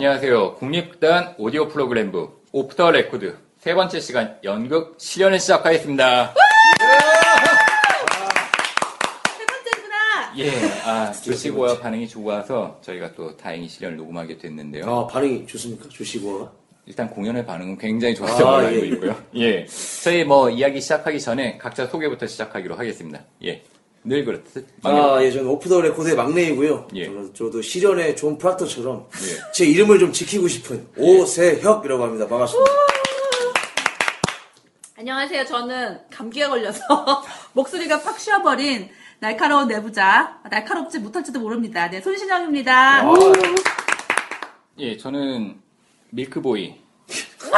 안녕하세요. 국립극단 오디오 프로그램북 오프 더 레코드 세 번째 시간 연극 시련을 시작하겠습니다. 세 번째구나. 예, 아, 조씨고아 반응이 좋아서 저희가 또 다행히 시련을 녹음하게 됐는데요. 아 반응이 좋습니까? 조씨고아가? 일단 공연의 반응은 굉장히 좋았던 걸로 아, 알고 예. 있고요. 예. 저희 뭐 이야기 시작하기 전에 각자 소개부터 시작하기로 하겠습니다. 예. 늘 그렇듯. 아, 예, 저는 오프 더 레코드의 막내이고요. 예. 저는 저도 시련의 존 프락터처럼 예. 제 이름을 좀 지키고 싶은 오세혁이라고 합니다. 반갑습니다. 안녕하세요. 저는 감기가 걸려서 목소리가 팍 쉬어버린 날카로운 내부자. 날카롭지 못할지도 모릅니다. 네, 손신영입니다. 아, 예, 저는 milk boy.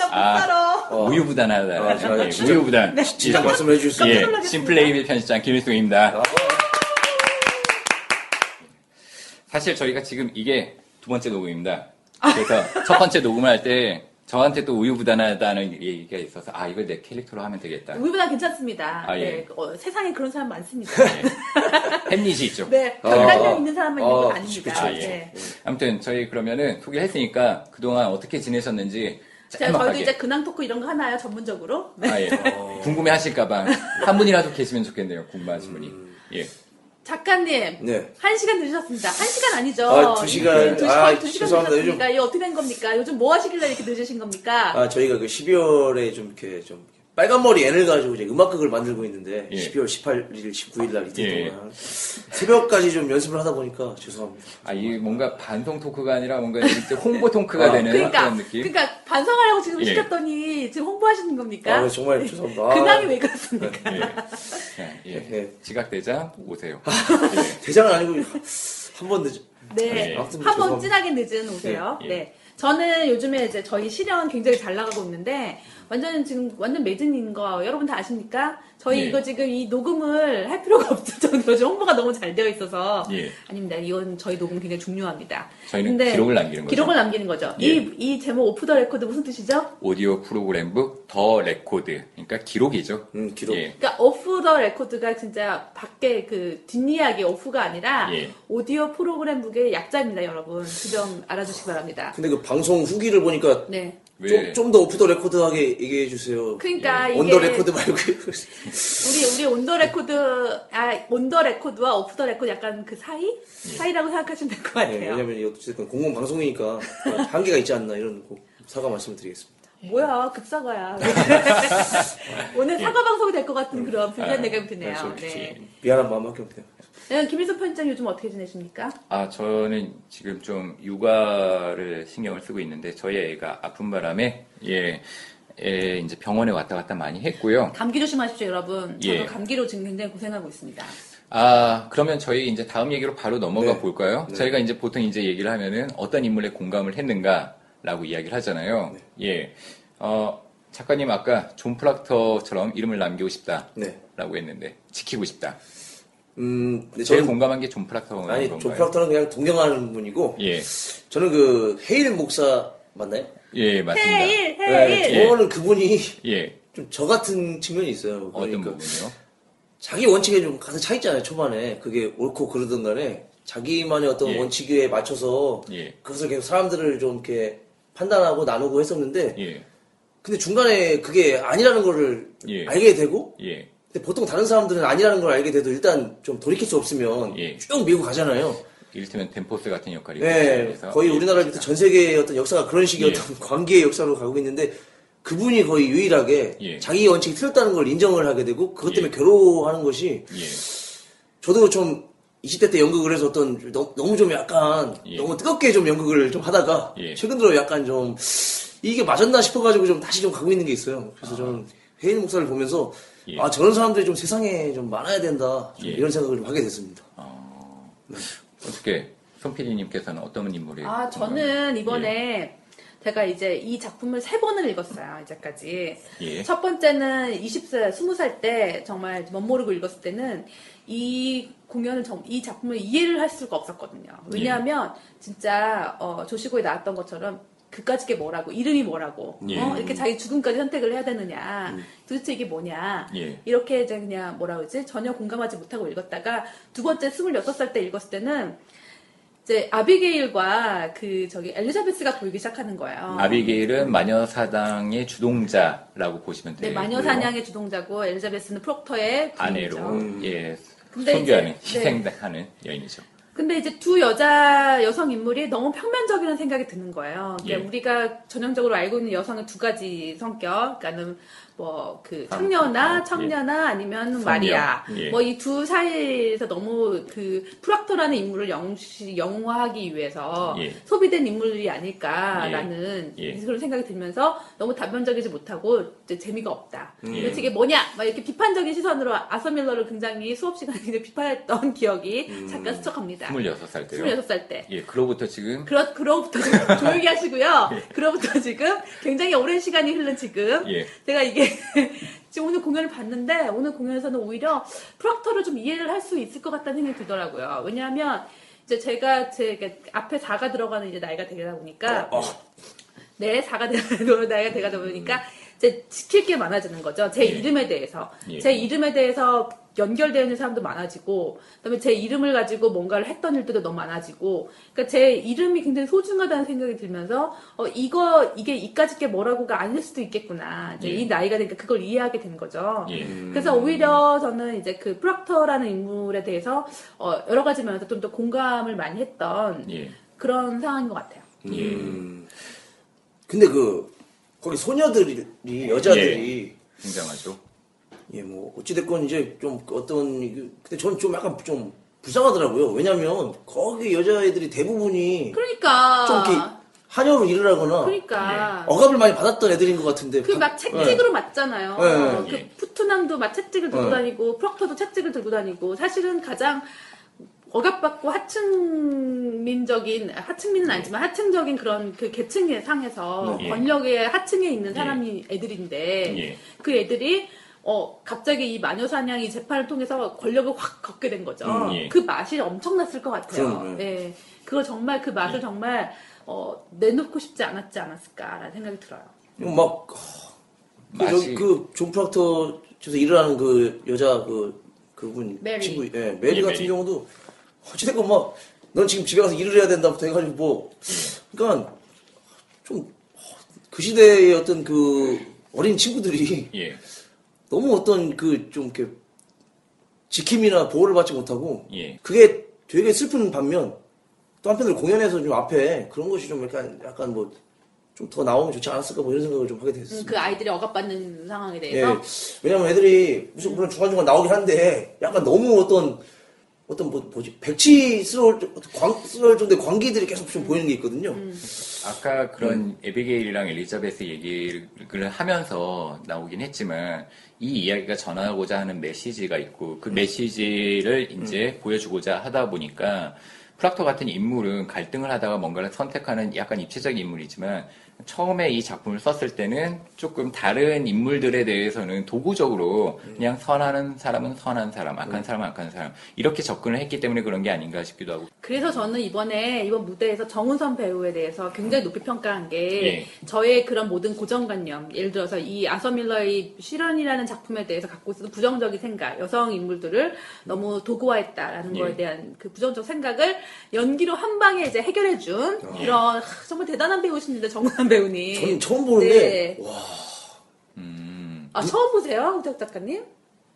나못 아. 살아. 어. 우유부단하다. 아, 저 예, 진짜- 우유부단. 진작 말씀을 해주셨어요. 예. 씬플레이빌 편집장 김일승입니다. 아. 사실 저희가 지금 이게 두 번째 녹음입니다. 그래서 첫 번째 녹음을 할때 저한테 또 우유부단하다는 얘기가 있어서 아 이걸 내 캐릭터로 하면 되겠다. 우리보다 괜찮습니다. 아, 예. 네, 어, 세상에 그런 사람 많습니다. 예. 햄릿이 있죠. 네, 아. 강단력 있는 사람만 있는 건 아, 아닙니다. 그쵸, 아, 예. 네. 아무튼 저희 그러면은 소개했으니까 그동안 어떻게 지내셨는지 자, 저희도. 이제 근황 토크 이런 거 하나요? 전문적으로? 네. 아, 예. 궁금해 하실까봐 한 분이라도 계시면 좋겠네요. 궁금하신 분이. 예. 작가님. 네. 한 시간 늦으셨습니다. 한 시간 아니죠? 아, 두 시간. 네, 두 시간, 아, 두 시간 죄송합니다. 늦으셨습니까? 이거 어떻게 된 겁니까? 요즘 뭐 하시길래 이렇게 늦으신 겁니까? 아, 저희가 그 12월에 좀 이렇게 좀 빨간 머리 N을 가지고 이제 음악극을 만들고 있는데 예. 12월 18일, 19일 날 이틀 예. 동안 새벽까지 좀 연습을 하다 보니까 죄송합니다. 아, 이게 뭔가 반송 토크가 아니라 뭔가 이제 홍보 토크가 아, 되는 그러니까, 그런 느낌? 그러니까 반성하라고 지금 예. 시켰더니 지금 홍보하시는 겁니까? 아, 정말 죄송합니다. 아, 근황이 왜 그렇습니까? 예. 예. 예. 네. 지각 대장 오세혁. 대장은 아니고 한 번 늦. 네. 예. 아무튼 한번 죄송합니다. 진하게 늦은 오세혁. 예, 예. 네. 저는 요즘에 이제 저희 시련 굉장히 잘 나가고 있는데 완전 지금 완전 매진인 거 여러분 다 아십니까? 저희 예. 이거 지금 이 녹음을 할 필요가 없을 정도로 홍보가 너무 잘 되어 있어서 예. 아닙니다. 이건 저희 녹음 굉장히 중요합니다. 저희는 근데 기록을 남기는 거죠. 기록을 남기는 거죠. 예. 이, 이 제목 오프 더 레코드 무슨 뜻이죠? 오디오 프로그램북 더 레코드. 그러니까 기록이죠. 음, 기록. 예. 그러니까 오프 더 레코드가 진짜 밖에 그 뒷이야기 오프가 아니라 예. 오디오 프로그램북의 약자입니다, 여러분. 그 점 알아주시기 바랍니다. 근데 그 방송 후기를 보니까 네. 왜? 좀더 오프 더 레코드하게 얘기해 주세요. 그러니까 이게 on the record 말고 우리 우리 on the record 아 on the record와 오프 더 레코드 약간 그 사이 사이라고 생각하시면 될것 네, 같아요. 왜냐면 이 어쨌든 공공 방송이니까 한계가 있지 않나 이런 꼭 사과 말씀을 드리겠습니다. 뭐야 급사과야. 오늘 사과 방송이 될 것 같은 그런 불리한 아, 내가 드네요. 네. 미안한 마음밖에 없네요. 네, 김일선 편집장 요즘 어떻게 지내십니까? 아, 저는 지금 좀 육아를 신경을 쓰고 있는데 저희 애가 아픈 바람에 예, 예, 이제 병원에 왔다 갔다 많이 했고요. 감기 조심하십시오, 여러분. 저도 예. 감기로 지금 굉장히 고생하고 있습니다. 아, 그러면 저희 이제 다음 얘기로 바로 넘어가 네. 볼까요? 네. 저희가 이제 보통 이제 얘기를 하면은 어떤 인물에 공감을 했는가 라고 이야기를 하잖아요. 네. 예. 어, 작가님 아까 존 프락터처럼 이름을 남기고 싶다 라고 네. 했는데 지키고 싶다. 음, 근데 제일 저는 공감한 게존 프락터인 아니 건가요? 존 프락터는 그냥 동경하는 분이고 예. 저는 그 헤일 목사 맞나요? 예, 맞습니다. 헤일, 네, 헤일. 예. 저는 그분이 예. 좀 저 같은 측면이 있어요. 어떤 그러니까 부분이요? 자기 원칙에 좀 가득 차 있잖아요. 초반에 그게 옳고 그러든 간에 자기만의 어떤 예. 원칙에 맞춰서 예. 그것을 계속 사람들을 좀 이렇게 판단하고 나누고 했었는데 예. 근데 중간에 그게 아니라는 거를 예. 알게 되고 예. 근데 보통 다른 사람들은 아니라는 걸 알게 돼도 일단 좀 돌이킬 수 없으면 예. 쭉 밀고 가잖아요. 이를테면 덴포스 같은 역할이 네, 거의 예. 우리나라부터 전 세계의 어떤 역사가 그런 식의 예. 어떤 관계의 역사로 가고 있는데 그분이 거의 유일하게 예. 자기 원칙이 틀렸다는 걸 인정을 하게 되고 그것 때문에 괴로워하는 것이 예. 저도 좀 20대 때 연극을 해서 어떤 너- 너무 좀 약간 예. 너무 뜨겁게 좀 연극을 좀 하다가 예. 최근 들어 약간 좀 이게 맞았나 싶어가지고 좀 다시 좀 가고 있는 게 있어요. 그래서 저는 해인 목사를 보면서 예. 아 저런 사람들이 좀 세상에 좀 많아야 된다 좀 예. 이런 생각을 좀 하게 됐습니다. 어떻게 손 PD님께서는 어떤 인물이 아, 저는 이번에 제가 이제 이 작품을 세 번을 읽었어요, 이제까지. 예. 첫 번째는 20세, 20살 때 정말 멋모르고 읽었을 때는 이 공연을, 정- 이 작품을 이해를 할 수가 없었거든요. 왜냐하면 진짜 어, 조시고에 나왔던 것처럼 그까짓 게 뭐라고, 이름이 뭐라고, 예. 어? 이렇게 자기 죽음까지 선택을 해야 되느냐, 도대체 이게 뭐냐, 예. 이렇게 이제 그냥 뭐라 그러지? 전혀 공감하지 못하고 읽었다가 두 번째 26살 때 읽었을 때는 이제 아비게일과 그 저기 엘리자베스가 보이기 시작하는 거예요. 아비게일은 마녀 사당의 주동자라고 보시면 네, 돼요. 마녀 사냥의 주동자고 엘리자베스는 프록터의 아내로. 예 이제- 희생하는 여인이죠. 근데 이제 두 여자 여성 인물이 너무 평면적이라는 생각이 드는 거예요. 그러니까 예. 우리가 전형적으로 알고 있는 여성은 두 가지 성격, 그러니까는 뭐그 아, 청녀나 예. 청녀나 아니면. 마리아, 예. 뭐이 두 사이에서 너무 그 프락토라는 인물을 영시, 영화하기 위해서 예. 소비된 인물이 아닐까라는 예. 예. 그런 생각이 들면서 너무 단편적이지 못하고 재미가 없다. 예. 도대체 이게 뭐냐? 막 이렇게 비판적인 시선으로 아서 밀러를 굉장히 수업 시간에 비판했던 기억이 음. 잠깐 스쳐갑니다. 26살 때요. 26살 때. 예, 그로부터 지금 그러, 그로부터 좀 조용히 하시고요. 그로부터 지금 굉장히 오랜 시간이 흐른 지금 예. 제가 이게 지금 오늘 공연을 봤는데 오늘 공연에서는 오히려 프락터를 좀 이해를 할 수 있을 것 같다는 생각이 들더라고요. 왜냐하면 이제 제가 제 앞에 4가 들어가는 이제 나이가 되다 보니까 어, 네, 4가 되고 나이가 되다 보니까 이제 지킬 게 많아지는 거죠. 제 이름에 대해서. 예. 제 이름에 대해서 연결되어 있는 사람도 많아지고, 그다음에 제 이름을 가지고 뭔가를 했던 일들도 너무 많아지고, 그러니까 제 이름이 굉장히 소중하다는 생각이 들면서, 어, 이거, 이게 이까짓 게 뭐라고가 아닐 수도 있겠구나. 이제 예. 이 나이가 되니까 그걸 이해하게 된 거죠. 예. 그래서 오히려 저는 이제 그 프락터라는 인물에 대해서, 어, 여러 가지 면에서 좀 더 공감을 많이 했던 예. 그런 상황인 것 같아요. 음. 근데 그 거기 소녀들이 여자들이 굉장하죠. 예 뭐 어찌됐건 이제 좀 어떤 그- 근데 저는 좀 약간 좀 불쌍하더라고요. 왜냐면 거기 여자애들이 대부분이 그러니까. 좀 이렇게 한여로 일을 하거나 그러니까. 억압을 많이 받았던 애들인 것 같은데 그 막 채찍으로 맞잖아요. 네. 그 예. 푸트남도 막 채찍을 들고 네. 다니고 프럭터도 채찍을 들고 다니고 사실은 가장 억압받고 하층민적인 하층민은 아니지만 하층적인 그런 그 계층의 상에서 네. 권력의 하층에 있는 사람이 애들인데 예. 그 애들이 어 갑자기 이 마녀 사냥이 재판을 통해서 권력을 확 얻게 된 거죠. 음, 예. 그 맛이 엄청났을 것 같아요. 그럼, 네. 그거 정말 그 맛을 정말 어, 내놓고 싶지 않았지 않았을까라는 생각이 들어요. 막그 맛이 여기 그존 프락터 집에서 일을 하는 그 여자 그 그분 메리. 친구 예 메리 예, 같은 메리. 경우도 어찌됐건 막 넌 지금 집에 가서 일을 해야 된다부터 해가지고 뭐 그러니까 좀 그 시대의 어떤 그 어린 친구들이 예. 너무 어떤 그 좀 이렇게 지킴이나 보호를 받지 못하고 예. 그게 되게 슬픈 반면 또 한편으로 공연에서 좀 앞에 그런 것이 좀 약간 약간 뭐 좀 더 나오면 좋지 않았을까 뭐 이런 생각을 좀 하게 됐어요. 음, 그 아이들이 억압받는 상황에 예. 대해서 왜냐면 애들이 무슨 물론 중간중간 나오긴 한데 약간 너무 어떤 어떤 뭐, 뭐지 백치스러울 정- 광스러울 정도의 광기들이 계속 좀 보이는 게 있거든요. 아까 그런 음. 에비게일이랑 엘리자베스 얘기를 하면서 나오긴 했지만 이 이야기가 전하고자 하는 메시지가 있고 음. 그 메시지를 이제 보여주고자 하다 보니까 프락터 같은 인물은 갈등을 하다가 뭔가를 선택하는 약간 입체적인 인물이지만 처음에 이 작품을 썼을 때는 조금 다른 인물들에 대해서는 도구적으로 음. 그냥 선하는 사람은 선한 사람, 악한 사람은 악한 사람 이렇게 접근을 했기 때문에 그런 게 아닌가 싶기도 하고 그래서 저는 이번에 이번 무대에서 정은선 배우에 대해서 굉장히 높이 평가한 게 예. 저의 그런 모든 고정관념 예를 들어서 이 아서 밀러의 실현이라는 작품에 대해서 갖고 있었던 부정적인 생각 여성 인물들을 너무 도구화했다라는 예. 거에 대한 그 부정적 생각을 연기로 한 방에 이제 해결해준 이런 하, 정말 대단한 배우십니다 정은선 배우님 저는 처음 보는데 네. 와 음. 아 처음 보세요 우택 작가님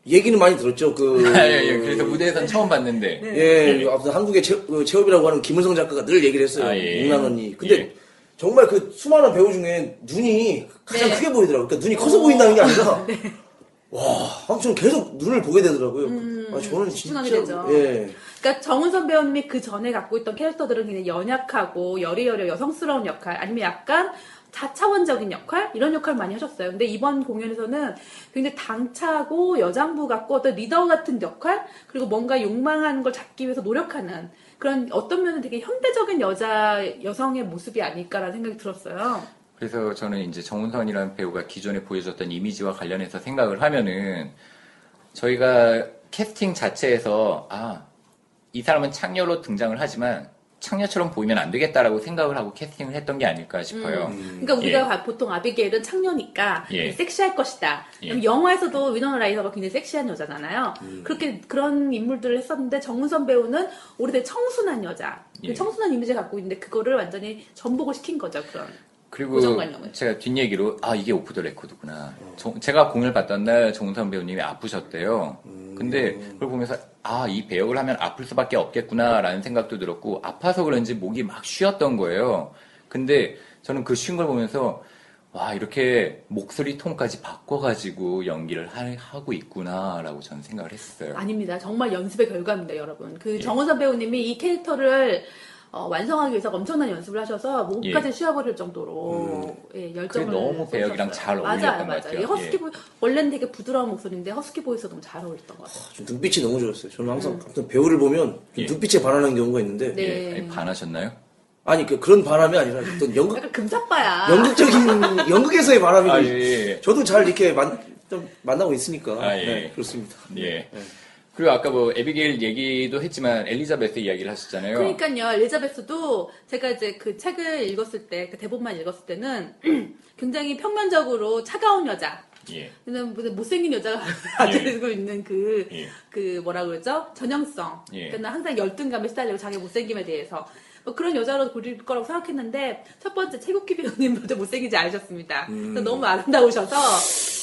얘기는 많이 들었죠. 그 아, 예, 예. 그래서 무대에선 처음 봤는데 예, 아무튼 한국의 체, 그 체업이라고 하는 김은성 작가가 늘 얘기를 했어요. 아, 예. 육난언니. 근데 예. 정말 그 수많은 배우 중에 눈이 가장 네. 크게 보이더라고요. 그러니까 눈이 커서 보인다는 게 아니라 와, 아무튼 계속 눈을 보게 되더라고요. 아, 저는 진짜 되죠. 예. 그러니까 정은선 배우님이 그 전에 갖고 있던 캐릭터들은 그냥 연약하고 여리여리 여성스러운 역할 아니면 약간 자차원적인 역할 이런 역할 많이 하셨어요. 근데 이번 공연에서는 굉장히 당차고 여장부 같고 어떤 리더 같은 역할 그리고 뭔가 욕망하는 걸 잡기 위해서 노력하는 그런 어떤 면은 되게 현대적인 여자 여성의 모습이 아닐까라는 생각이 들었어요. 그래서 저는 이제 정훈선이라는 배우가 기존에 보여줬던 이미지와 관련해서 생각을 하면은 저희가 캐스팅 자체에서 아, 이 사람은 창녀로 등장을 하지만 창녀처럼 보이면 안 되겠다라고 생각을 하고 캐스팅을 했던 게 아닐까 싶어요. 그러니까 우리가 보통 아비게일은 창녀니까 예. 섹시할 것이다. 예. 그럼 영화에서도 위너나 라이더가 굉장히 섹시한 여자잖아요. 음. 그렇게 그런 인물들을 했었는데 정은선 배우는 오래된 청순한 여자. 그 예. 청순한 이미지를 갖고 있는데 그거를 완전히 전복을 시킨 거죠 그런. 그리고. 제가 뒷얘기로 아 이게 오프 더 레코드구나. 저- 제가 공연을 봤던 날 정우성 배우님이 아프셨대요. 근데 그걸 보면서 아 이 배역을 하면 아플 수밖에 없겠구나라는 생각도 들었고 아파서 그런지 목이 막 쉬었던 거예요. 근데 저는 그 쉰 걸 보면서 와 이렇게 목소리 톤까지 바꿔가지고 연기를 하, 하고 있구나라고 저는 생각을 했어요. 아닙니다. 정말 연습의 결과입니다, 여러분. 그 예. 정우선 배우님이 이 캐릭터를 어, 완성하기 위해서 엄청난 연습을 하셔서 목까지 예. 쉬어버릴 정도로 예, 열정을 그게 너무 배역이랑. 잘 어울렸던 맞아요, 것 맞아요. 같아요. 이 허스키 예. 보이 원래는 되게 부드러운 목소리인데 허스키 보이스 너무 잘 어울렸던 것 같아요. 좀 눈빛이 너무 좋았어요. 저는 항상 아무튼 배우를 보면 좀 예. 눈빛에 반하는 경우가 있는데 음. 네. 예, 아니, 반하셨나요? 아니 그, 그런 반함이 아니라 어떤 연극 약간 금사빠야. 연극적인 연극에서의 바람이 아, 예, 예. 저도 잘 이렇게 만, 좀 만나고 있으니까 아, 예. 네, 그렇습니다. 예. 그리고 아까 뭐 에비게일 얘기도 했지만 엘리자베스 이야기를 하셨잖아요. 그러니까요, 엘리자베스도 제가 이제 그 책을 읽었을 때, 그 대본만 읽었을 때는 굉장히 평면적으로 차가운 여자. 예. 그냥 무슨 못생긴 여자가 가지고 있는 그, 예. 그 뭐라 그러죠? 전형성. 예. 그러니까 항상 열등감에 시달리고 자기 못생김에 대해서. 뭐 그런 여자로 그릴 거라고 생각했는데 첫 번째 최국기 배우님도 못생기지 않으셨습니다. 그래서 너무 아름다우셔서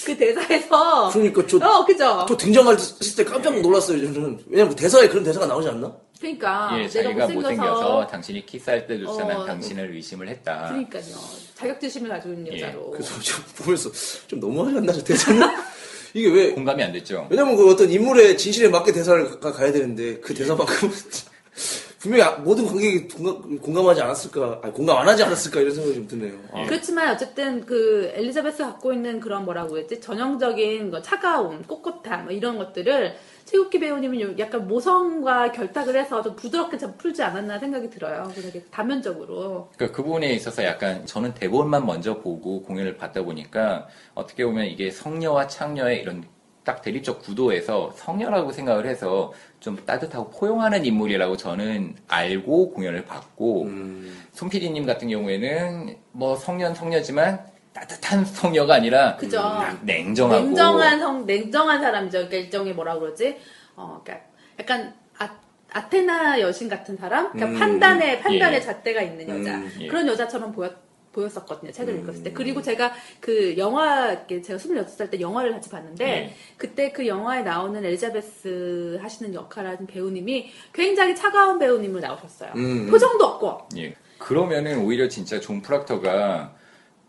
그 대사에서 음. 그러니까 저, 어 그죠? 저 등장할 때 깜짝 놀랐어요. 저는 왜냐면 대사에 그런 대사가 나오지 않나? 그러니까 예, 내가 자기가 못생겨서, 못생겨서 당신이 키스할 때조차 난 어, 당신을 의심을 했다. 그러니까요. 자격지심을 가지고 있는 예. 여자로. 그래서 저 보면서 좀 너무하지 않나 저 대사는? 이게 왜? 공감이 안 됐죠? 왜냐면 그 어떤 인물의 진실에 맞게 대사를 가, 가야 되는데 그 대사만큼 분명히 아- 모든 관객이 공감, 공감 하지 않았을까, 아니, 공감 안 하지 않았을까 이런 생각이 좀 드네요. 아, 그렇지만 어쨌든 그 엘리자베스 갖고 있는 그런 뭐라고 했지 전형적인 거 차가움, 꼿꼿함 뭐 이런 것들을 최국기 배우님은 요- 약간 모성과 결탁을 해서 좀 부드럽게 좀 풀지 않았나 생각이 들어요. 되게 다면적으로. 그러니까 그 부분에 있어서 약간 저는 대본만 먼저 보고 공연을 봤다 보니까 어떻게 보면 이게 성녀와 창녀의 이런 딱 대립적 구도에서 성녀라고 생각을 해서 좀 따뜻하고 포용하는 인물이라고 저는 알고 공연을 봤고 음. 손 PD님 같은 경우에는 뭐 성년 성녀지만 따뜻한 성녀가 아니라 그죠. 막 냉정하고 냉정한 성, 냉정한 사람이죠. 그러니까 일종의 뭐라 그러지? 어, 그러니까 약간 아, 아테나 여신 같은 사람? 그러니까 음. 판단의, 판단의 예. 잣대가 있는 여자. 음. 예. 그런 여자처럼 보였, 보였었거든요. 책을 음. 읽었을 때. 그리고 제가 그 영화, 제가 26살 때 영화를 같이 봤는데, 예. 그때 그 영화에 나오는 엘리자베스 하시는 역할을 하는 배우님이 굉장히 차가운 배우님으로 나오셨어요. 음. 표정도 없고. 예. 그러면은 오히려 진짜 존 프락터가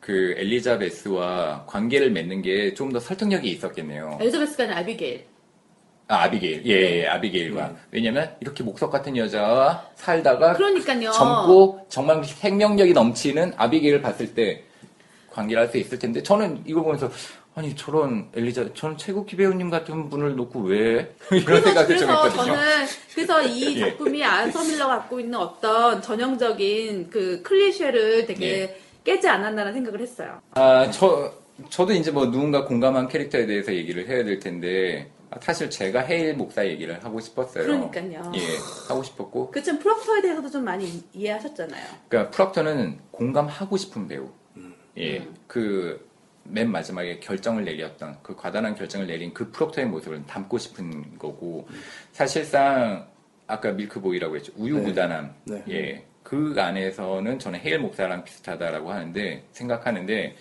그 엘리자베스와 관계를 맺는 게 좀 더 설득력이 있었겠네요. 엘리자베스가 아니라 아비게일. 아, 아비게일. 예, 예, 아비게일과. 왜냐면 이렇게 목석 같은 여자와 살다가 그러니까요. 젊고 정말 생명력이 넘치는 아비게일을 봤을 때 관계를 할 수 있을 텐데 저는 이걸 보면서 아니 저런 엘리자 저는 최국기 배우님 같은 분을 놓고 왜 이런 생각을 좀 그래서 했거든요. 저는 그래서 이 예. 작품이 안서 밀러 갖고 있는 어떤 전형적인 그 클리셰를 되게 예. 깨지 않았나라는 생각을 했어요. 아, 저, 저도 이제 뭐 누군가 공감한 캐릭터에 대해서 얘기를 해야 될 텐데, 아, 사실 제가 헤일 목사 얘기를 하고 싶었어요. 그러니까요. 예, 하고 싶었고. 그참 프로프터에 대해서도 좀 많이 이- 이해하셨잖아요. 그러니까 프럭터는 공감하고 싶은 배우. 예, 그, 맨 마지막에 결정을 내렸던, 그 과단한 결정을 내린 그 프럭터의 모습을 담고 싶은 거고, 사실상, 아까 밀크보이라고 했죠. 우유부단함. 네. 예, 그 안에서는 저는 헤일 목사랑 비슷하다라고 하는데, 생각하는데,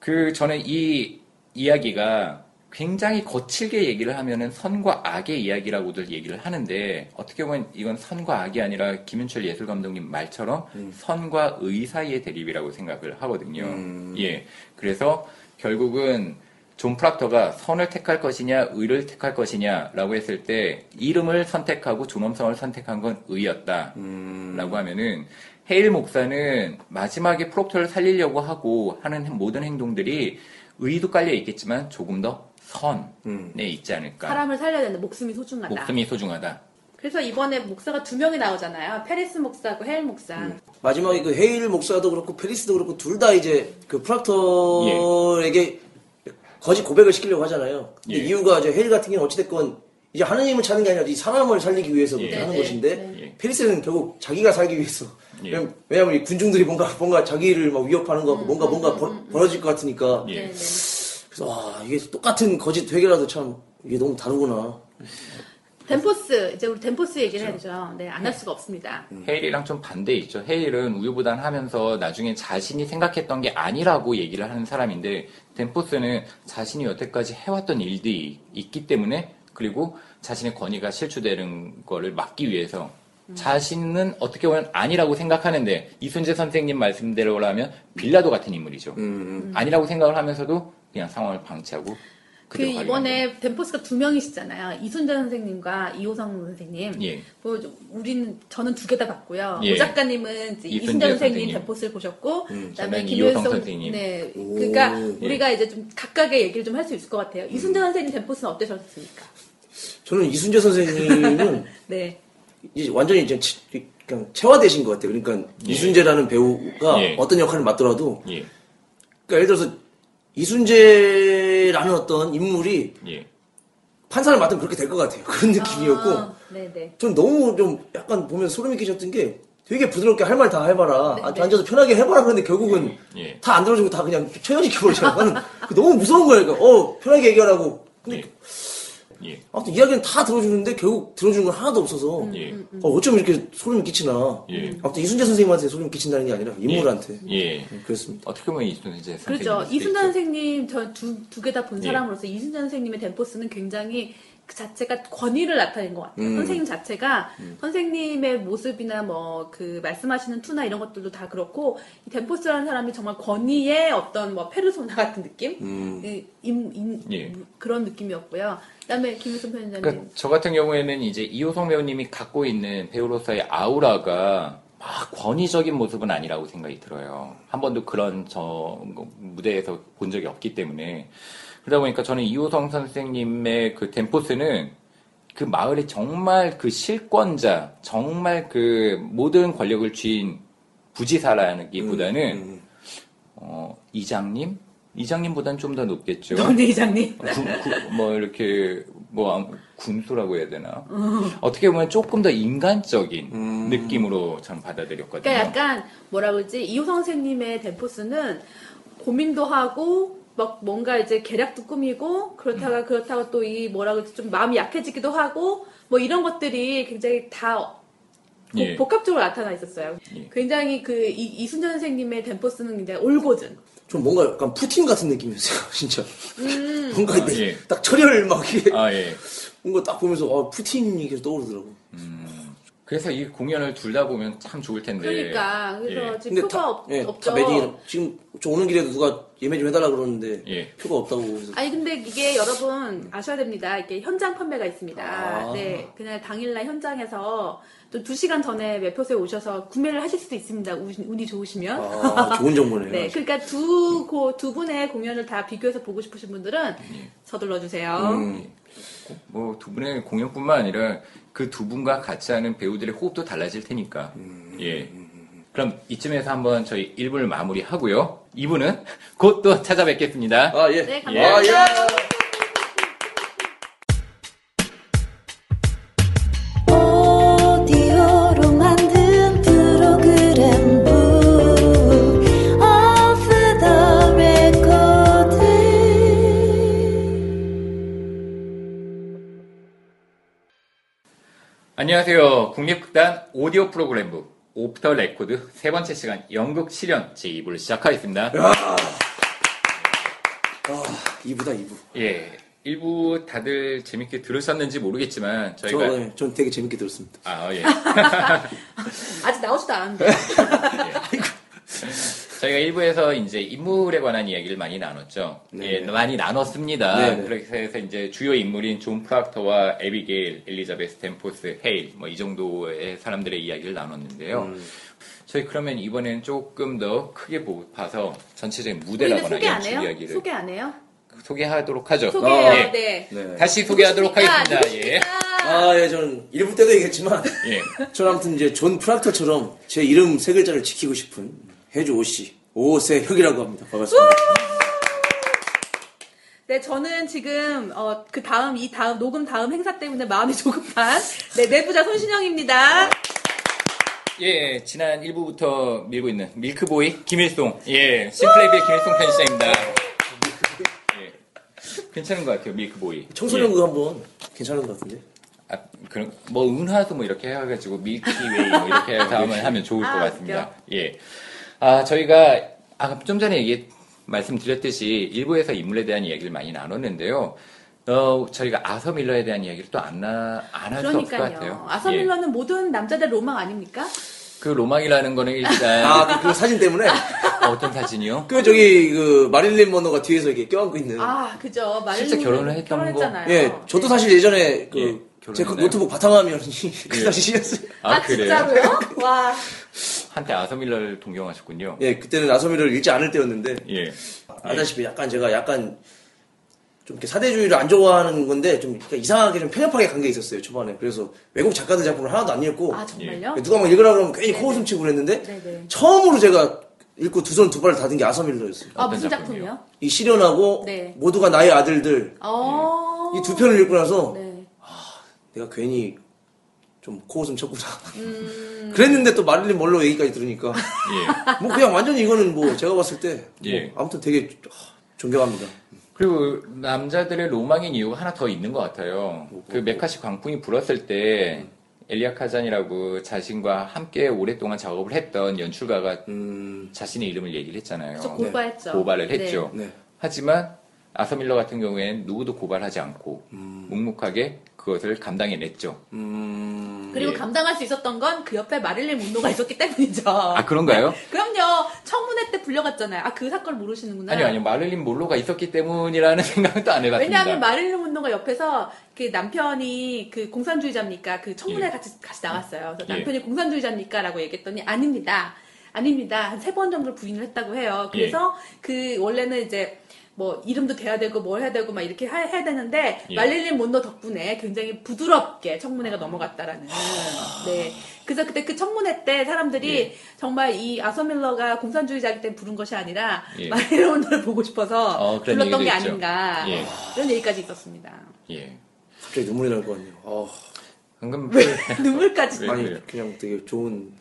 그 저는 이 이야기가 굉장히 거칠게 얘기를 하면은 선과 악의 이야기라고들 얘기를 하는데 어떻게 보면 이건 선과 악이 아니라 김윤철 예술 감독님 말처럼 선과 의 사이의 대립이라고 생각을 하거든요. 음. 예. 그래서 결국은 존 프락터가 선을 택할 것이냐 의를 택할 것이냐라고 했을 때 이름을 선택하고 존엄성을 선택한 건 의였다. 음. 라고 하면은 헤일 목사는 마지막에 프록터를 살리려고 하고 하는 모든 행동들이 의도 깔려 있겠지만 조금 더 선에 음. 있지 않을까. 사람을 살려야 되는데 목숨이 소중하다. 목숨이 소중하다. 그래서 이번에 목사가 두 명이 나오잖아요. 패리스 목사하고 헤일 목사. 음. 마지막에 그 헤일 목사도 그렇고 패리스도 그렇고 둘 다 이제 그 프락터에게 거짓 고백을 시키려고 하잖아요. 근데 예. 이유가 이제 헤일 같은 경우는 어찌됐건 이제 하느님을 찾는 게 아니라 이 사람을 살리기 위해서 예. 그렇게 하는 네, 것인데 네, 네. 페리스는 결국 자기가 살기 위해서 예. 이 군중들이 뭔가 뭔가 자기를 막 위협하는 거 같고 뭔가 뭔가 벌, 벌어질 것 같으니까 예. 네, 네. 그래서 와 이게 똑같은 거짓 회계라도 참 이게 너무 다르구나. 덴포스 이제 우리 덴포스 얘기를 그렇죠. 해야죠. 네, 안 할 수가 없습니다. 헤일이랑 좀 반대 있죠. 헤일은 우유부단 하면서 나중에 자신이 생각했던 게 아니라고 얘기를 하는 사람인데 덴포스는 자신이 여태까지 해왔던 일들이 있기 때문에 그리고 자신의 권위가 실추되는 거를 막기 위해서 자신은 어떻게 보면 아니라고 생각하는데 이순재 선생님 말씀대로라면 빌라도 같은 인물이죠. 음, 아니라고 생각을 하면서도 그냥 상황을 방치하고 그 이번에 덴포스가 두 명이시잖아요. 이순재 선생님과 이호성 선생님. 예. 뭐 좀- 우리는 저는 두 개 다 봤고요. 예. 오 작가님은 이순재 선생님 선생님. 덴포스를 보셨고, 그다음에 저는 김효성 선생님. 네, 오, 그러니까 예. 우리가 이제 좀 각각의 얘기를 좀 할 수 있을 것 같아요. 이순재 선생님 덴포스는 어떠셨습니까? 저는 이순재 선생님은 네, 이제 완전히 이제 치- 그냥 체화되신 것 같아요. 그러니까 예. 이순재라는 배우가 예. 어떤 역할을 맡더라도 예. 그러니까 예를 들어서 이순재라는 어떤 인물이 예. 판사를 맡으면 그렇게 될 것 같아요. 그런 느낌이었고 아, 네, 네. 전 너무 좀 약간 보면 소름이 끼쳤던 게 되게 부드럽게 할 말 다 해봐라. 네, 아, 네. 앉아서 편하게 해봐라. 그런데 결국은 예. 다안 들어주고 다 그냥 처형시켜버리잖아. 나는 그게 너무 무서운 거야. 그러니까 어 편하게 얘기하라고. 근데 예. 예. 아무튼 이야기는 다 들어주는데 결국 들어주는 건 하나도 없어서 예. 어, 어쩜 이렇게 소름이 끼치나. 예. 아무튼 이순재 선생님한테 소름이 끼친다는 게 아니라 인물한테 예. 음, 그렇습니다. 어떻게 보면 이순재 선생님. 그렇죠. 이순재 선생님 저 두 두 개 다본 예. 사람으로서 이순재 선생님의 덴포스는 굉장히 그 자체가 권위를 나타낸 것 같아요. 음. 선생님 자체가 선생님의 모습이나 뭐 그 말씀하시는 투나 이런 것들도 다 그렇고 이 덴포스라는 사람이 정말 권위의 어떤 뭐 페르소나 같은 느낌, 음. 이- 임- 임- 예. 그런 느낌이었고요. 그다음에 김일성 편집장님. 그러니까 저 같은 경우에는 이제 이호성 배우님이 갖고 있는 배우로서의 아우라가 막 권위적인 모습은 아니라고 생각이 들어요. 한 번도 그런 저 무대에서 본 적이 없기 때문에 그러다 보니까 저는 이호성 선생님의 그 덴포스는 그 마을의 정말 그 실권자, 정말 그 모든 권력을 쥐인 부지사라기보다는 음, 어, 이장님, 이장님보다는 좀더 높겠죠. 노은희 이장님. 구- 구- 뭐 이렇게 뭐 아무- 군수라고 해야 되나 어떻게 보면 조금 더 인간적인 음. 느낌으로 저는 받아들였거든요. 그러니까 약간 뭐라 그러지 이호성 선생님의 덴포스는 고민도 하고 막 뭔가 이제 계략도 꾸미고 그렇다가 음. 그렇다가 또 이 뭐라 그러지 좀 마음이 약해지기도 하고 뭐 이런 것들이 굉장히 다 복- 예. 복합적으로 나타나 있었어요. 예. 굉장히 그 이, 이순재 선생님의 덴포스는 굉장히 올고든. 좀 뭔가 약간 푸틴 같은 느낌이었어요. 진짜. 음. 뭔가 아, 이렇게 예. 딱 철혈 막 이게 아 예. 뭔가 딱 보면서 아, 푸틴이 계속 떠오르더라고. 그래서 이 공연을 둘 다 보면 참 좋을 텐데. 그러니까 그래서 예. 지금 표가 다, 없, 예, 없죠. 다 매진이 지금 저 오는 길에도 누가 예매 좀 해달라 그러는데 예. 표가 없다고 해서 아니 근데 이게 여러분 아셔야 됩니다. 이게 현장 판매가 있습니다. 아. 네, 그날 당일날 현장에서 또두 시간 전에 매표소에 오셔서 구매를 하실 수도 있습니다. 우- 운이 좋으시면. 아, 좋은 정보네요. 네, 그러니까 두, 고, 두 분의 공연을 다 비교해서 보고 싶으신 분들은 서둘러 주세요. 음, 뭐 두 분의 공연뿐만 아니라 그 두 분과 같이 하는 배우들의 호흡도 달라질 테니까. 예. 그럼 이쯤에서 한번 저희 1부를 마무리하고요. 2부는 곧 또 찾아뵙겠습니다. 아 예. 네, 예. 아, 감사합니다. 예. 오디 안녕하세요. 국립극단 오디오 프로그램북 오프 더 레코드 세 번째 시간 연극 시련 제2부를 시작하겠습니다. 아, 이부다 이부. 예. 1부 다들 재밌게 들으셨는지 모르겠지만 저, 저희가 예, 전 되게 재밌게 들었습니다. 아, 예. 아직 나오지도 않았는데. 저희가 1부에서 이제 인물에 관한 이야기를 많이 나눴죠. 네. 예, 많이 나눴습니다. 네, 네. 그래서 해서 이제 주요 인물인 존 프락터와 에비게일, 엘리자베스 댄포스, 헤일, 뭐 이 정도의 사람들의 이야기를 나눴는데요. 음. 저희 그러면 이번엔 조금 더 크게 보- 봐서 전체적인 무대라거나 해요? 이야기를 소개 안 해요? 소개하도록 하죠. 소개해요. 예. 네. 네. 다시 소개하도록 누구십니까? 하겠습니다. 예. 누구십니까? 아, 예, 저는 일부 때도 얘기했지만 예. 저는 아무튼 이제 존 프락터처럼 제 이름 세 글자를 지키고 싶은 해주 오씨 오세혁이라고 합니다. 반갑습니다. 네, 저는 지금 어, 그 다음 이 다음 녹음 다음 행사 때문에 마음이 조급한 네 내부자 손신영입니다. 예, 지난 1부부터 밀고 있는 밀크보이 김일송. 예, 심플레이비의 김일송 편집장입니다. 예. 괜찮은 것 같아요, 밀크보이. 청소년극 한번 괜찮은 것 같은데. 아, 그런 뭐 은하수 뭐 이렇게 해가지고 밀키웨이 뭐 이렇게 해서 하면 하면 좋을 것 아, 같습니다. 예. 아 저희가 아, 좀 전에 얘기 말씀드렸듯이 일부에서 인물에 대한 이야기를 많이 나눴는데요. 어 저희가 아서 밀러에 대한 이야기를 또 안 안할 수 없을 것 그러니까요. 같아요. 아서 예. 밀러는 모든 남자들 로망 아닙니까? 그 로망이라는 거는 일단 아, 그, 그 사진 때문에. 어떤 사진이요? 그 저기 그 마릴린 먼로가 뒤에서 이렇게 껴안고 있는. 아, 그죠. 마릴린 실제 결혼을 했던 결혼했잖아요. 예, 저도 사실 예전에 그 예, 제 결혼했나요? 노트북 바탕화면이 그 예. 사진이었어요. 아, 진짜로요? 와. 한때 아서 밀러를 동경하셨군요. 예, 그때는 아소미를 읽지 않을 때였는데 예. 알다시피 약간 제가 약간 좀 이렇게 사대주의를 안 좋아하는 건데 좀 이상하게 좀 편협하게 간 게 있었어요 초반에. 그래서 외국 작가들 작품을 하나도 안 읽고 아, 정말요? 누가 막 읽으라 그러면 괜히 네네. 코웃음 치고 그랬는데 네네. 처음으로 제가 읽고 두 손 두 발을 닫은 게 아서밀러였어요. 아, 무슨 작품이요? 이 시련하고 네. 모두가 나의 아들들 어. 이두 편을 읽고 나서 네. 내가 괜히 좀 코웃음 쳤구나. 음. 그랬는데 또 마릴린 멀로 얘기까지 들으니까 예. 뭐 그냥 완전히 이거는 뭐 제가 봤을 때뭐 예. 아무튼 되게 존경합니다. 그리고 남자들의 로망인 이유가 하나 더 있는 것 같아요. 그 메카시 광풍이 불었을 때 엘리아 카잔이라고 자신과 함께 오랫동안 작업을 했던 연출가가 음, 자신의 이름을 얘기를 했잖아요. 저 고발했죠. 고발을 네. 했죠. 네. 하지만 아서밀러 같은 경우에는 누구도 고발하지 않고 음. 묵묵하게 그것을 감당해냈죠. 음, 그리고 예. 감당할 수 있었던 건 그 옆에 마릴린 문로가 있었기 때문이죠. 아 그런가요? 그럼요. 청문회 때 불려갔잖아요. 아, 그 사건을 모르시는구나. 아니요, 아니요. 마를린 몰로가 있었기 때문이라는 생각은 또안 해봤습니다. 왜냐하면 마릴린 문로가 옆에서 그 남편이 그 공산주의자입니까? 그 청문회 예. 같이 같이 나갔어요. 그래서 예. 남편이 공산주의자입니까?라고 얘기했더니 아닙니다. 아닙니다. 한 세 번 정도 부인을 했다고 해요. 그래서 예. 그 원래는 이제 뭐 이름도 돼야 되고 뭘 해야 되고 막 이렇게 하- 해야 되는데 예. 말릴린 몬로 덕분에 굉장히 부드럽게 청문회가 넘어갔다라는. 네. 그래서 그때 그 청문회 때 사람들이 예. 정말 이 아서밀러가 공산주의자이기 때문에 부른 것이 아니라 예. 말릴린 몬로를 보고 싶어서 어, 불렀던 게 있죠. 아닌가. 예. 그런 얘기까지 있었습니다. 예. 갑자기 눈물이 날 것 같네요. 어, 방금 눈물까지. 왜 아니 그래요? 그냥 되게 좋은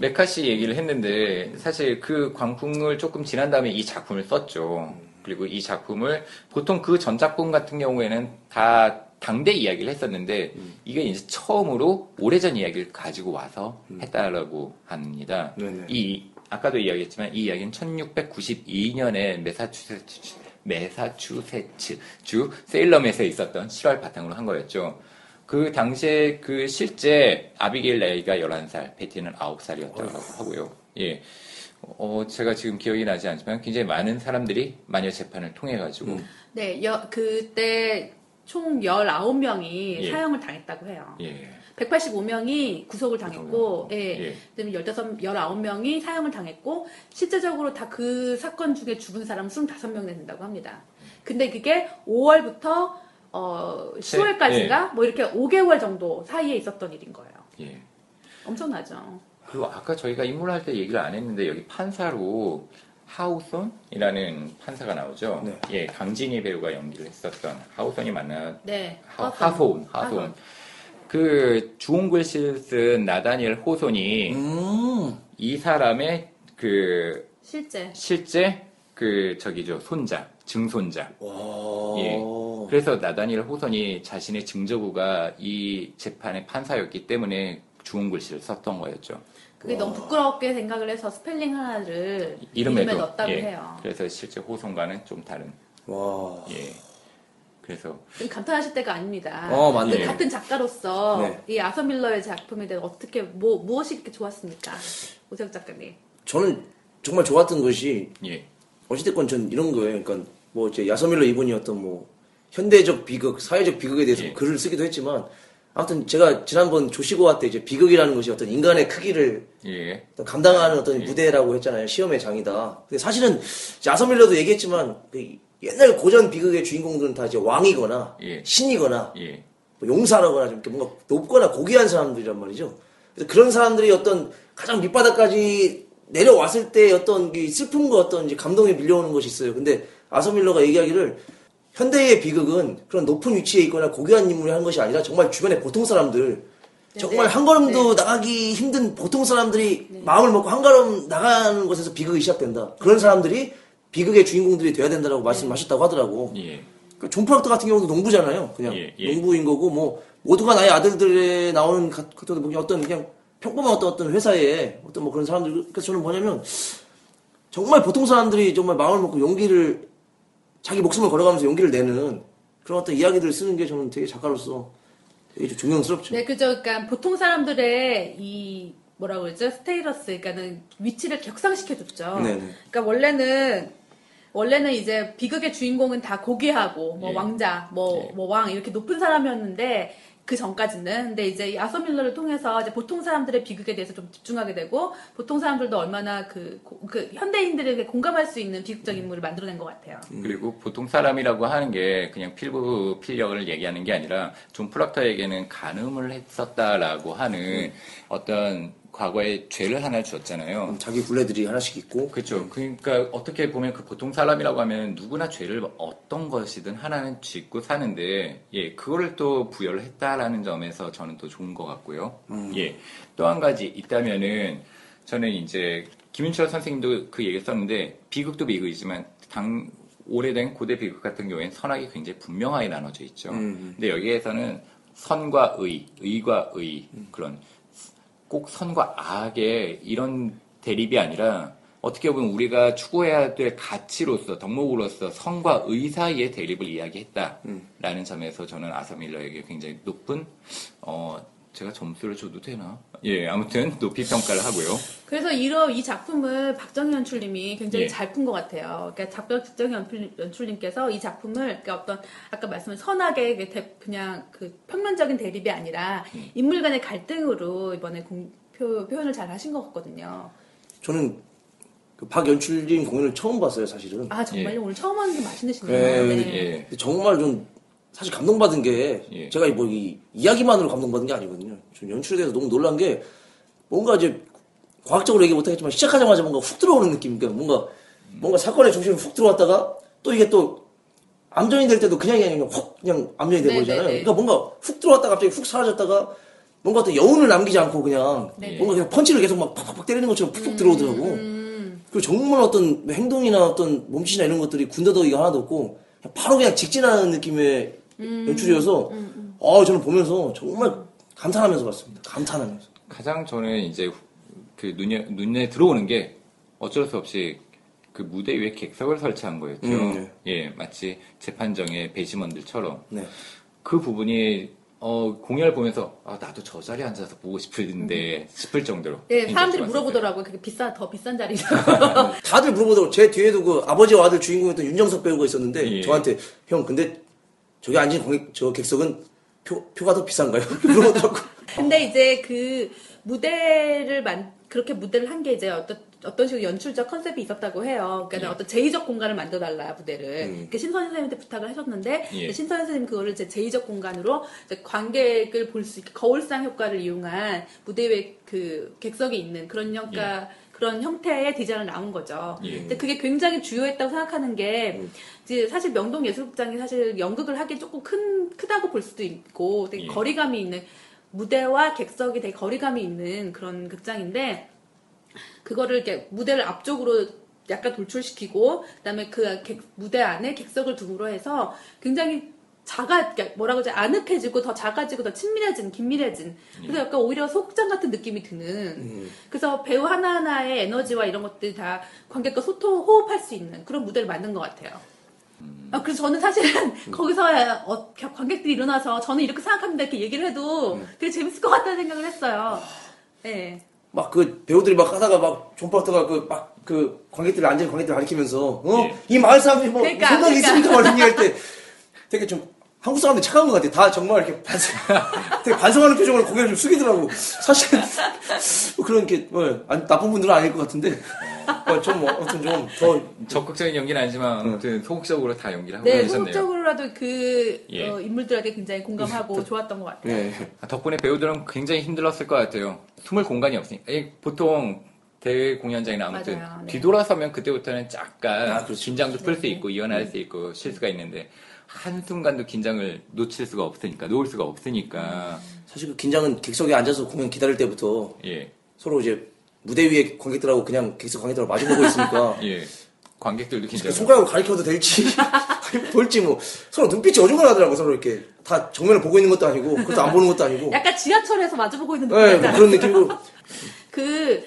메카시 얘기를 했는데 사실 그 광풍을 조금 지난 다음에 이 작품을 썼죠. 그리고 이 작품을 보통 그 전 작품 같은 경우에는 다 당대 이야기를 했었는데 이게 이제 처음으로 오래전 이야기를 가지고 와서 했다라고 합니다. 네네. 이 아까도 이야기했지만 이 이야기는 1692년에 메사추세츠 메사추세츠 주 세일럼에서 있었던 실화를 바탕으로 한 거였죠. 그 당시에 그 실제 아비게일 나이가 11살, 베티는 9살이었다고 하고요. 예. 어, 제가 지금 기억이 나지 않지만 굉장히 많은 사람들이 마녀 재판을 통해 가지고 네, 여, 그때 총 19명이 예. 사형을 당했다고 해요. 예. 185명이 구속을 당했고, 예. 예. 그다음에 15, 19명이 사형을 당했고, 실제적으로 다 그 사건 중에 죽은 사람은 25명 된다고 합니다. 근데 그게 5월부터 어, 10월까지인가? 뭐 이렇게 5개월 정도 사이에 있었던 일인 거예요. 예. 엄청나죠. 그리고 아까 저희가 인물 할 때 얘기를 안 했는데 여기 판사로 하우손이라는 판사가 나오죠. 네. 예, 강진희 배우가 연기를 했었던 하우손이 맞나? 네. 하, 하손, 하손. 그 주홍 글씨를 쓴 나다니엘 호손이 음, 이 사람의 그 실제. 실제 그 저기죠 손자, 증손자. 와, 예. 그래서 나다니엘 호손이 자신의 증조부가 이 재판의 판사였기 때문에 주홍 글 씨를 썼던 거였죠. 그게 너무 부끄럽게 생각을 해서 스펠링 하나를 이름에도 이름에 넣었다고 예. 해요. 그래서 실제 호손과는 좀 다른. 와, 예. 그래서 좀 감탄하실 때가 아닙니다. 어, 맞네. 그 같은 작가로서 네. 이 아서 밀러의 작품에 대해 어떻게 뭐 무엇이 이렇게 좋았습니까, 오세혁 작가님? 저는 정말 좋았던 것이 예. 어찌됐건 전 이런 거예요. 그러니까 뭐 이제 야서 밀러 이분이 어떤 뭐 현대적 비극, 사회적 비극에 대해서 예. 글을 쓰기도 했지만 아무튼 제가 지난번 조시고와 때 이제 비극이라는 것이 어떤 인간의 크기를 예. 감당하는 어떤 예. 무대라고 했잖아요. 시험의 장이다. 근데 사실은 아서밀러도 얘기했지만 그 옛날 고전 비극의 주인공들은 다 이제 왕이거나 예. 신이거나 예. 뭐 용사라거나 좀 뭔가 높거나 고귀한 사람들이란 말이죠. 그래서 그런 사람들이 어떤 가장 밑바닥까지 내려왔을 때 어떤 이 슬픔과 어떤 감동이 밀려오는 것이 있어요. 근데 아서밀러가 얘기하기를 현대의 비극은 그런 높은 위치에 있거나 고귀한 인물이 하는 것이 아니라 정말 주변의 보통 사람들 정말 네. 한 걸음도 나가기 힘든 보통 사람들이 마음을 먹고 한 걸음 나가는 곳에서 비극이 시작된다. 그런 사람들이 비극의 주인공들이 돼야 된다고 말씀하셨다고 하더라고. 예. 그존 프락터 같은 경우도 농부잖아요. 그냥 예, 예. 농부인 거고 뭐 모두가 나의 아들들에 나오는 가- 같은 뭐 어떤 그냥 평범한 어떤 어떤 회사에 어떤 뭐 그런 사람들 그래서 저는 뭐냐면 정말 보통 사람들이 정말 마음을 먹고 용기를 자기 목숨을 걸어가면서 용기를 내는 그런 어떤 이야기들을 쓰는 게 저는 되게 작가로서 되게 좀 존경스럽죠. 네, 그죠. 그러니까 보통 사람들의 이 뭐라고 그러죠? 스테이러스, 그러니까는 위치를 격상시켜줬죠. 네네. 그러니까 원래는 원래는 이제 비극의 주인공은 다 고귀하고 뭐 예. 왕자, 뭐뭐왕 이렇게 높은 사람이었는데 그 전까지는. 근데 이제 이 아서 밀러를 통해서 이제 보통 사람들의 비극에 대해서 좀 집중하게 되고 보통 사람들도 얼마나 그, 고- 그 현대인들에게 공감할 수 있는 비극적 인물을 만들어낸 것 같아요. 그리고 보통 사람이라고 하는 게 그냥 필부필부를 얘기하는 게 아니라 존 프락터에게는 간음을 했었다라고 하는 어떤 과거의 죄를 하나 주었잖아요. 자기 굴레들이 하나씩 있고 그렇죠. 그러니까 어떻게 보면 그 보통 사람이라고 하면 누구나 죄를 어떤 것이든 하나는 짓고 사는데 예 그거를 또 부여를 했다라는 점에서 저는 또 좋은 것 같고요. 예 또 한 가지 있다면은 저는 이제 김윤철 선생님도 그 얘기 썼는데 비극도 비극이지만 당 오래된 고대 비극 같은 경우에는 선악이 굉장히 분명하게 나눠져 있죠. 근데 여기에서는 선과 의, 의과 의 그런 꼭 선과 악의 이런 대립이 아니라 어떻게 보면 우리가 추구해야 될 가치로서 덕목으로서 선과 의 사이의 대립을 이야기했다라는 점에서 저는 아서 밀러에게 굉장히 높은 어 제가 점수를 줘도 되나? 예 아무튼 높이 평가를 하고요. 그래서 이러 이 작품을 박정희 연출님이 굉장히 예. 잘푼 것 같아요. 그러니까 작별 박정희 연출- 연출님께서 이 작품을 그러니까 어떤 아까 말씀한 선악의 그 대- 그냥 그 평면적인 대립이 아니라 음. 인물 간의 갈등으로 이번에 공- 표, 표현을 잘 하신 것 같거든요. 저는 그 박연출님 공연을 처음 봤어요, 사실은. 아 정말요? 오늘 처음 하는 게 맛있으시네요. 네, 네. 예. 정말 좀 사실 감동받은 게 예. 제가 뭐 이 이야기만으로 감동받은 게 아니거든요. 좀 연출에 대해서 너무 놀란 게 뭔가 이제 과학적으로 얘기 못하겠지만 시작하자마자 뭔가 훅 들어오는 느낌. 그러니까 뭔가 뭔가 사건의 중심이 훅 들어왔다가 또 이게 또 암전이 될 때도 그냥이 아니라 훅 그냥 암전이 네, 돼버리잖아요. 네, 네. 그러니까 뭔가 훅 들어왔다 가 갑자기 훅 사라졌다가 뭔가 어떤 여운을 남기지 않고 그냥 네, 뭔가 그냥 펀치를 계속 막 팍팍팍 때리는 것처럼 푹푹 들어오더라고. 음, 그리고 정말 어떤 행동이나 어떤 몸짓이나 이런 것들이 군더더기가 하나도 없고 그냥 바로 그냥 직진하는 느낌의 음. 연출이어서 아 저는 보면서 정말 감탄하면서 봤습니다. 감탄하면서. 가장 저는 이제 그 눈에 눈에 들어오는 게 어쩔 수 없이 그 무대 위에 객석을 설치한 거였죠. 음, 예, 마치 재판정의 배심원들처럼 네. 그 부분이 어, 공연을 보면서 아, 나도 저 자리에 앉아서 보고 싶은데 싶을 정도로. 네, 사람들이. 물어보더라고요. 그게 비싼 더 비싼 자리죠. 다들 물어보더라고. 제 뒤에도 그 아버지와 아들 주인공이었던 윤정석 배우가 있었는데 예. 저한테 형 근데 저기 앉은 관객, 저 객석은 표, 표가 더 비싼가요? 물어보더라고. 근데 이제 그 무대를 만 그렇게 무대를 한 게 이제 어떤 어떤 식으로 연출적 컨셉이 있었다고 해요. 그러니까 예. 어떤 제의적 공간을 만들어달라 무대를. 음. 그 신선 선생님한테 부탁을 하셨는데 예. 신선 선생님 그거를 이제 제의적 공간으로 이제 관객을 볼 수 있게 거울상 효과를 이용한 무대 위에 그 객석이 있는 그런 형가 그런 형태의 디자인을 나온 거죠. 예. 근데 그게 굉장히 주요했다고 생각하는 게 이제 사실 명동 예술극장이 사실 연극을 하기 조금 큰 크다고 볼 수도 있고 되게 예. 거리감이 있는 무대와 객석이 되게 거리감이 있는 그런 극장인데 그거를 이렇게 무대를 앞쪽으로 약간 돌출시키고 그다음에 그 객- 무대 안에 객석을 두므로 해서 굉장히 작아 그러니까 뭐라고 하지 아늑해지고 더 작아지고 더 친밀해진 긴밀해진 그래서 약간 오히려 소극장 같은 느낌이 드는 그래서 배우 하나하나의 에너지와 이런 것들이 다 관객과 소통 호흡할 수 있는 그런 무대를 만든 것 같아요. 아, 그래서 저는 사실은 거기서 어, 관객들이 일어나서 저는 이렇게 생각합니다 이렇게 얘기를 해도 되게 재밌을 것 같다는 생각을 했어요. 네. 막 그 배우들이 막 하다가 막 존박터가 그 막 그 관객들 앉은 관객들 가리키면서 어? 예. 이 마을 사람들이 뭐 그러니까, 생각이 그러니까. 있습니까? 막 이런 얘기할 때 되게 좀 한국 사람들이 착한 것 같아. 다 정말 이렇게 반성, 되게 반성하는 표정으로 고개를 좀 숙이더라고. 사실 뭐 그런 게 뭐, 나쁜 분들은 아닐 것 같은데 어, 좀 뭐, 아무튼 좀더 적극적인 연기는 아니지만 아무튼 소극적으로 다 연기를 하고 네, 계셨네요. 소극적으로라도 그 예. 어, 인물들에게 굉장히 공감하고 좋았던 것 같아요. 예. 아, 덕분에 배우들은 굉장히 힘들었을 것 같아요. 숨을 공간이 없으니까. 이 보통 대회 공연장이나 아무튼 맞아요. 네. 뒤돌아서면 그때부터는 약간 아, 그렇죠. 긴장도 풀수 네. 있고 이완할 수 있고 실수가 있는데 한순간도 긴장을 놓칠 수가 없으니까 놓을 수가 없으니까. 사실 그 긴장은 객석에 앉아서 공연 기다릴 때부터 예. 서로 이제 무대 위에 관객들하고 그냥 객석 관객들하고 마주보고 있으니까. 예. 관객들도 그 긴장. 손가락으로 가리켜도 될지. 볼지 뭐. 서로 눈빛이 어중간하더라고 서로 이렇게. 다 정면을 보고 있는 것도 아니고 그것도 안 보는 것도 아니고. 약간 지하철에서 마주보고 있는 네, 느낌 뭐 네, 그런 느낌으로. 그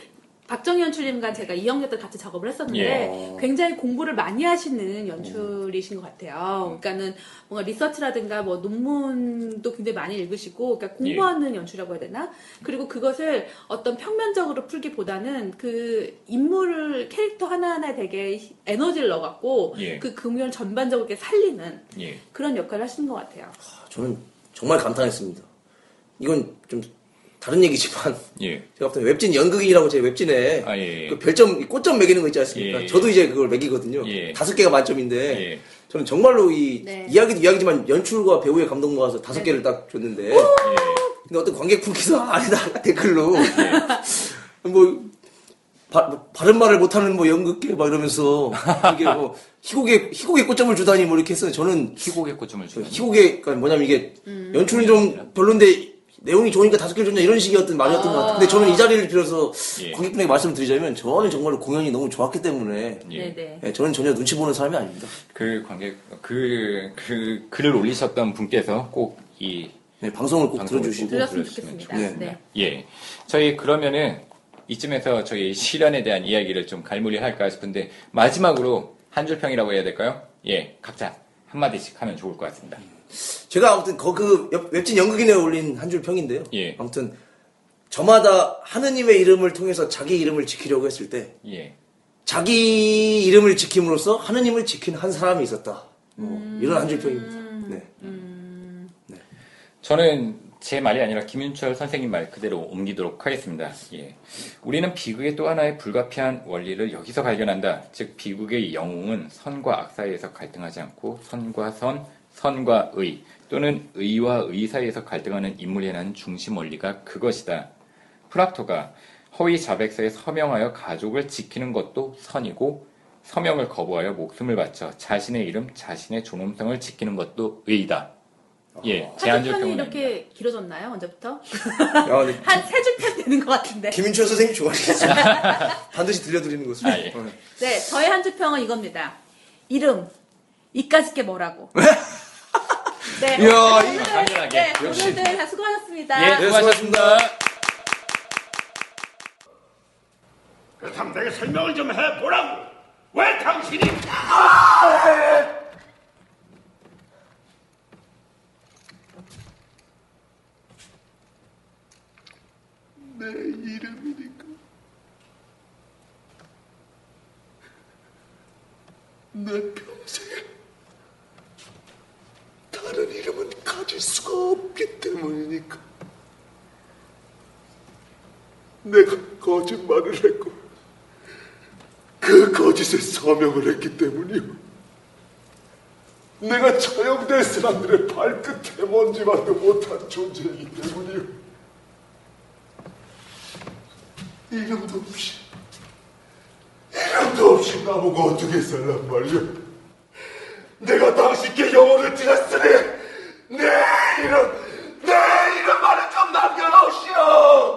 박정희 연출님과 제가 2학년 때 같이 작업을 했었는데 예. 굉장히 공부를 많이 하시는 연출이신 것 같아요. 그러니까는 뭔가 리서치라든가 뭐 논문도 굉장히 많이 읽으시고 그러니까 공부하는 연출이라고 해야 되나? 그리고 그것을 어떤 평면적으로 풀기보다는 그 인물을 캐릭터 하나하나에 되게 에너지를 넣어갖고 예. 그 공연을 전반적으로 이렇게 살리는 예. 그런 역할을 하시는 것 같아요. 저는 정말 감탄했습니다. 이건 좀 다른 얘기지만 예. 제가 봤을 때 웹진 연극인이라고 제 웹진에 아, 예, 예. 그 별점 꽃점 매기는 거 있지 않습니까? 예, 예. 저도 이제 그걸 매기거든요. 예. 다섯 개가 만점인데 예. 저는 정말로 이 네. 이야기도 이야기지만 연출과 배우의 감동 모아서 다섯 개를 딱 줬는데 예. 근데 어떤 관객분께서 아니다 댓글로 예. 뭐 바, 뭐 바 른 말을 못하는 뭐 연극계 막 이러면서 이게 뭐 희곡에 희곡에 꽃점을 주다니 뭐 이렇게 했어요. 저는 희곡의 꽃점을 저 주는. 희곡에 그러니까 뭐냐면 이게 음. 연출은 좀 별론데 내용이 좋으니까 다섯 개를 줬냐 이런 어떤 말이었던 것 같아요. 근데 저는 이 자리를 빌어서 예. 관객분에게 말씀드리자면 저는 정말로 공연이 너무 좋았기 때문에 예. 네네. 예, 저는 전혀 눈치 보는 사람이 아닙니다. 그 관객 그, 그 글을 올리셨던 분께서 꼭이 네, 방송을 꼭 방송을 들어주시고 들었으면 들어주시면 좋겠습니다. 네. 예. 저희 그러면은 이쯤에서 저희 시련에 대한 이야기를 좀 갈무리 할까 싶은데 마지막으로 한 줄 평이라고 해야 될까요? 예. 각자 한 마디씩 하면 좋을 것 같습니다. 제가 아무튼 거- 그 웹- 웹진 연극인에 올린 한 줄 평인데요. 예. 아무튼 저마다 하느님의 이름을 통해서 자기 이름을 지키려고 했을 때 예. 자기 이름을 지킴으로써 하느님을 지킨 한 사람이 있었다. 뭐 이런 한 줄 평입니다. 네. 저는 제 말이 아니라 김윤철 선생님 말 그대로 옮기도록 하겠습니다. 예. 우리는 비극의 또 하나의 불가피한 원리를 여기서 발견한다. 즉, 비극의 영웅은 선과 악 사이에서 갈등하지 않고 선과 선, 선과 의 또는 의와 의 사이에서 갈등하는 인물이라는 중심 원리가 그것이다. 프락토가 허위 자백서에 서명하여 가족을 지키는 것도 선이고 서명을 거부하여 목숨을 바쳐 자신의 이름, 자신의 존엄성을 지키는 것도 의다. 예, 제한줄 한줄 평이 평은 이렇게 길어졌나요? 언제부터? 한 세 줄 편 되는 것 같은데. 김윤철 선생님 좋아하시겠어요? 반드시 들려드리는 것으로. 아, 예. 어. 네, 저의 한줄 평은 이겁니다. 이름, 이까짓 게 뭐라고. 네, 이야, 이거 당연하게. 네, 역시. 오늘들 다 수고하셨습니다. 예, 네, 수고하셨습니다. 그렇다면 내게 설명을 좀 해보라고. 왜 당신이 내 이름이니까 내 평생에 다른 이름은 가질 수가 없기 때문이니까 내가 거짓말을 했고 그 거짓에 서명을 했기 때문이요. 내가 처형될 사람들의 발끝에 먼지만도 못한 존재이기 때문이요. 이름도 없이, 이름도 없이 나보고 어떻게 살란 말이오. 내가 당신께 영혼을 드렸으니 내 이름 내 이름만을 좀 남겨놓으시오.